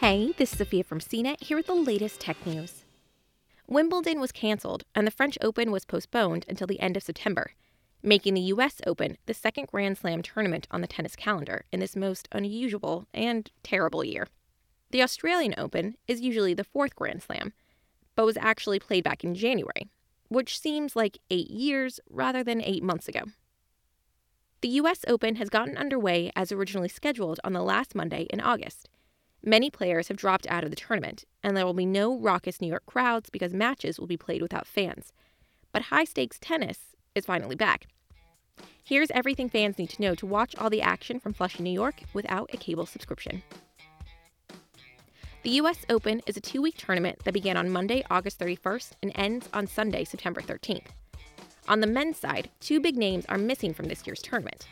Hey, this is Sophia from CNET here with the latest tech news. Wimbledon was cancelled and the French Open was postponed until the end of September, making the US Open the second Grand Slam tournament on the tennis calendar in this most unusual and terrible year. The Australian Open is usually the fourth Grand Slam, but was actually played back in January, which seems like eight years rather than eight months ago. The US Open has gotten underway as originally scheduled on the last Monday in August Many players have dropped out of the tournament, and there will be no raucous New York crowds because matches will be played without fans. But high stakes tennis is finally back. Here's everything fans need to know to watch all the action from Flushing, New York without a cable subscription. The US Open is a two week tournament that began on Monday, August 31st and ends on Sunday, September 13th. On the men's side, two big names are missing from this year's tournament.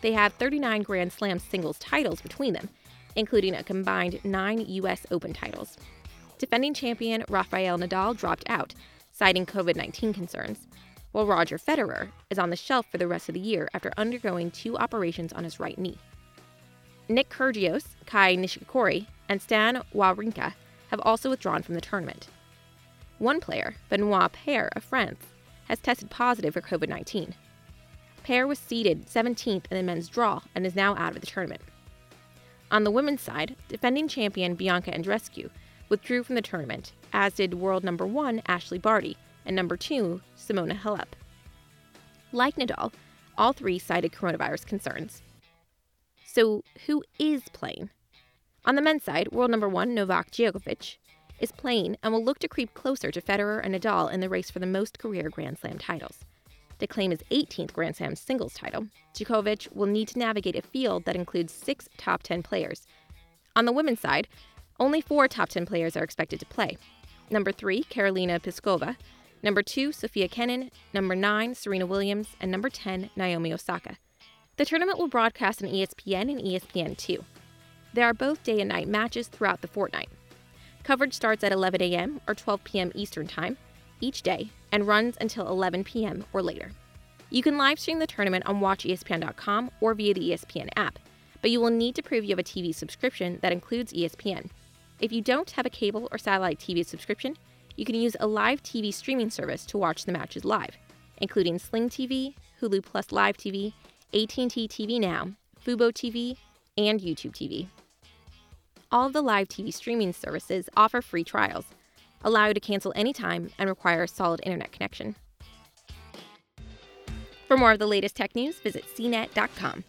They have 39 Grand Slam singles titles between them, including a combined nine U.S. Open titles. Defending champion Rafael Nadal dropped out, citing COVID 19 concerns, while Roger Federer is on the shelf for the rest of the year after undergoing two operations on his right knee. Nick Kyrgios, Kei Nishikori, and Stan Wawrinka have also withdrawn from the tournament. One player, Benoit Paire of France, has tested positive for COVID 19. Paire was seeded 17th in the men's draw and is now out of the tournament. On the women's side, defending champion Bianca Andreescu withdrew from the tournament, as did world number one Ashleigh Barty and number two Simona Halep. Like Nadal, all three cited coronavirus concerns. So, who is playing? On the men's side, world number one Novak Djokovic is playing and will look to creep closer to Federer and Nadal in the race for the most career Grand Slam titles. To claim his 18th Grand Slam singles title, Djokovic will need to navigate a field that includes six top 10 players. On the women's side, only four top 10 players are expected to play. Number three, Karolina Pliskova. Number two, Sofia Kenin. Number nine, Serena Williams. And number 10, Naomi Osaka. The tournament will broadcast on ESPN and ESPN2. There are both day and night matches throughout the fortnight. Coverage starts at 11 a.m. or 12 p.m. Eastern Time each day and runs until 11 p.m. or later. You can live stream the tournament on watchespn.com or via the ESPN app, but you will need to prove you have a TV subscription that includes ESPN. If you don't have a cable or satellite TV subscription, you can use a live TV streaming service to watch the matches live, including Sling TV, Hulu Plus Live TV, AT&T TV Now, Fubo TV, and YouTube TV. All of the live TV streaming services offer free trials allow you to cancel anytime, and require a solid internet connection. For more of the latest tech news, visit cnet.com.